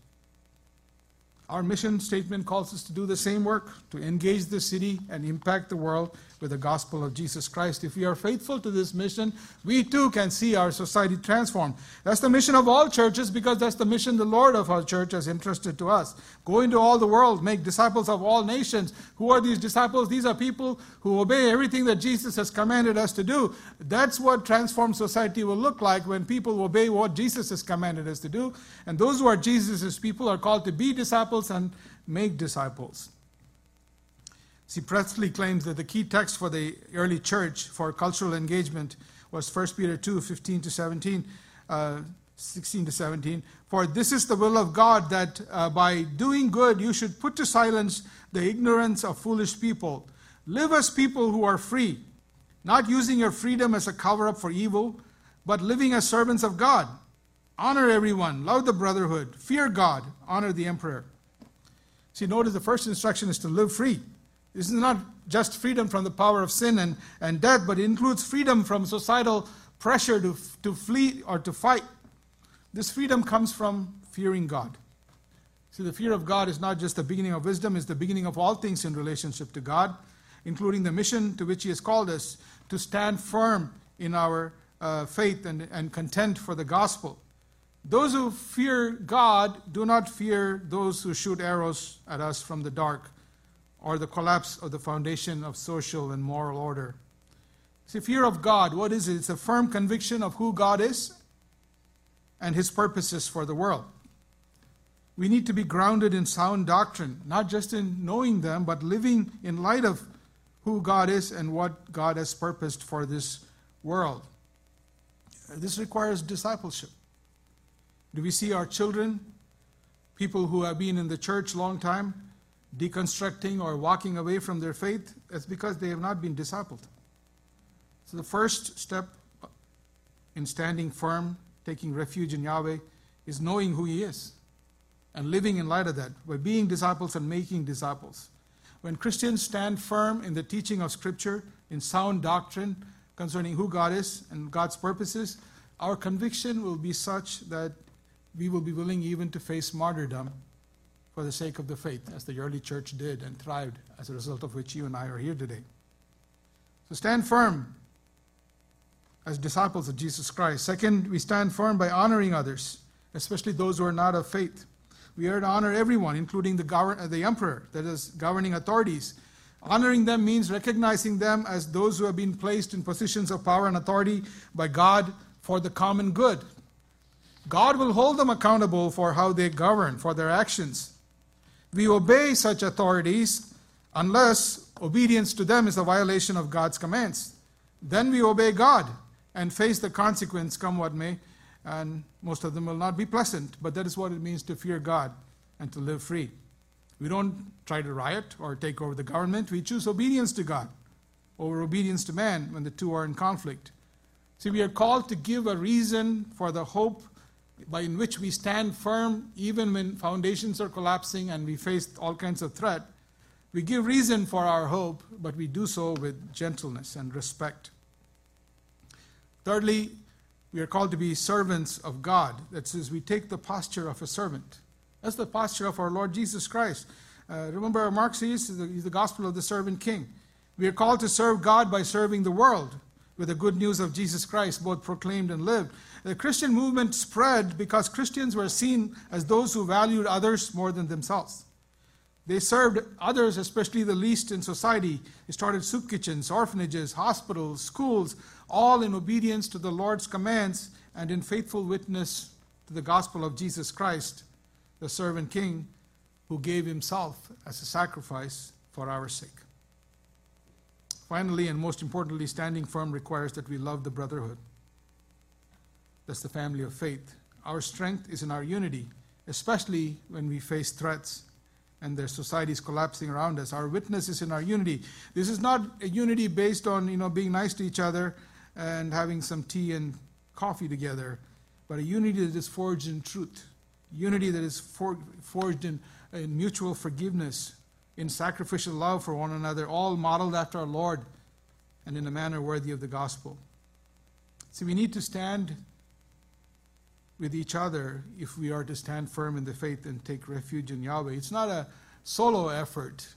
Our mission statement calls us to do the same work, to engage the city and impact the world with the gospel of Jesus Christ. If we are faithful to this mission, we too can see our society transformed. That's the mission of all churches because that's the mission the Lord of our church has entrusted to us. Go into all the world, make disciples of all nations. Who are these disciples? These are people who obey everything that Jesus has commanded us to do. That's what transformed society will look like when people obey what Jesus has commanded us to do. And those who are Jesus' people are called to be disciples and make disciples. See, Presley claims that the key text for the early church for cultural engagement was 1 Peter 2 15 to 17, uh, 16 to 17. For this is the will of God that uh, by doing good you should put to silence the ignorance of foolish people. Live as people who are free, not using your freedom as a cover up for evil, but living as servants of God. Honor everyone, love the brotherhood, fear God, honor the emperor. See, notice the first instruction is to live free. This is not just freedom from the power of sin and, and death, but it includes freedom from societal pressure to, to flee or to fight. This freedom comes from fearing God. See, the fear of God is not just the beginning of wisdom, it's the beginning of all things in relationship to God, including the mission to which He has called us to stand firm in our uh, faith and, and content for the gospel. Those who fear God do not fear those who shoot arrows at us from the dark or the collapse of the foundation of social and moral order. See, fear of God, what is it? It's a firm conviction of who God is and his purposes for the world. We need to be grounded in sound doctrine, not just in knowing them, but living in light of who God is and what God has purposed for this world. This requires discipleship. Do we see our children, people who have been in the church a long time, deconstructing or walking away from their faith, it's because they have not been discipled. So the first step in standing firm, taking refuge in Yahweh, is knowing who He is and living in light of that by being disciples and making disciples. When Christians stand firm in the teaching of Scripture, in sound doctrine concerning who God is and God's purposes, our conviction will be such that we will be willing even to face martyrdom for the sake of the faith, as the early church did and thrived, as a result of which you and I are here today. So stand firm as disciples of Jesus Christ. Second, we stand firm by honoring others, especially those who are not of faith. We are to honor everyone, including the, govern- uh, the emperor, that is, governing authorities. Honoring them means recognizing them as those who have been placed in positions of power and authority by God for the common good. God will hold them accountable for how they govern, for their actions. We obey such authorities unless obedience to them is a violation of God's commands. Then we obey God and face the consequence, come what may, and most of them will not be pleasant, but that is what it means to fear God and to live free. We don't try to riot or take over the government. We choose obedience to God over obedience to man when the two are in conflict. See, we are called to give a reason for the hope by in which we stand firm even when foundations are collapsing and we face all kinds of threat. We give reason for our hope, but we do so with gentleness and respect. Thirdly, we are called to be servants of God. That says we take the posture of a servant. That's the posture of our Lord Jesus Christ. Uh, remember, Mark says he's the gospel of the servant king. We are called to serve God by serving the world with the good news of Jesus Christ, both proclaimed and lived. The Christian movement spread because Christians were seen as those who valued others more than themselves. They served others, especially the least in society. They started soup kitchens, orphanages, hospitals, schools, all in obedience to the Lord's commands and in faithful witness to the gospel of Jesus Christ, the servant king who gave himself as a sacrifice for our sake. Finally, and most importantly, standing firm requires that we love the brotherhood. That's the family of faith. Our strength is in our unity, especially when we face threats and their societies collapsing around us. Our witness is in our unity. This is not a unity based on you know being nice to each other and having some tea and coffee together, but a unity that is forged in truth, unity that is for, forged in, in mutual forgiveness, in sacrificial love for one another, all modeled after our Lord and in a manner worthy of the gospel. See, we need to stand with each other if we are to stand firm in the faith and take refuge in Yahweh. It's not a solo effort.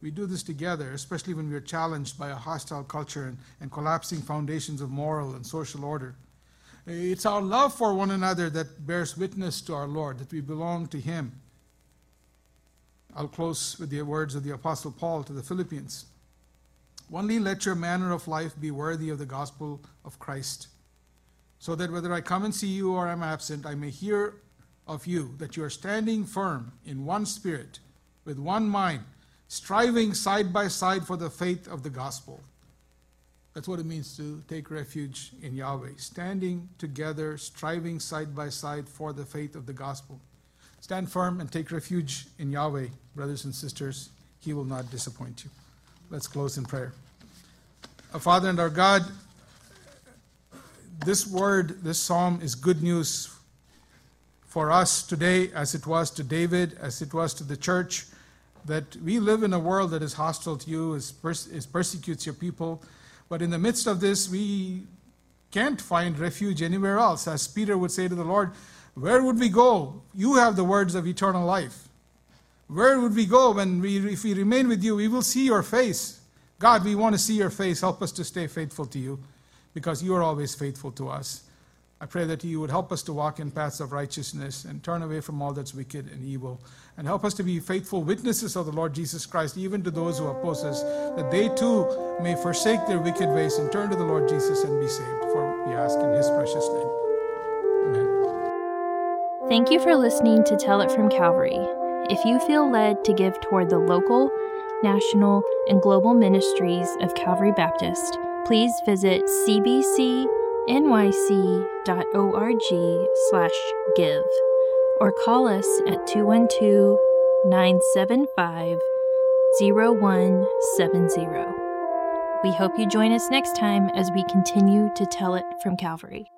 We do this together, especially when we are challenged by a hostile culture and, and collapsing foundations of moral and social order. It's our love for one another that bears witness to our Lord, that we belong to Him. I'll close with the words of the Apostle Paul to the Philippians. Only let your manner of life be worthy of the gospel of Christ so that whether I come and see you or am absent, I may hear of you that you are standing firm in one spirit, with one mind, striving side by side for the faith of the gospel. That's what it means to take refuge in Yahweh. Standing together, striving side by side for the faith of the gospel. Stand firm and take refuge in Yahweh, brothers and sisters. He will not disappoint you. Let's close in prayer. Our Father and our God, this word, this psalm is good news for us today, as it was to David, as it was to the church, that we live in a world that is hostile to you, is, is persecutes your people. But in the midst of this, we can't find refuge anywhere else. As Peter would say to the Lord, Where would we go? You have the words of eternal life. Where would we go when we, if we remain with you? We will see your face. God, we want to see your face. Help us to stay faithful to you because you are always faithful to us. I pray that you would help us to walk in paths of righteousness and turn away from all that's wicked and evil. And help us to be faithful witnesses of the Lord Jesus Christ, even to those who oppose us, that they too may forsake their wicked ways and turn to the Lord Jesus and be saved. For we ask in his precious name. Thank you for listening to Tell It from Calvary. If you feel led to give toward the local, national, and global ministries of Calvary Baptist, please visit cbcnyc.org slash give or call us at 212 975 0170. We hope you join us next time as we continue to tell it from Calvary.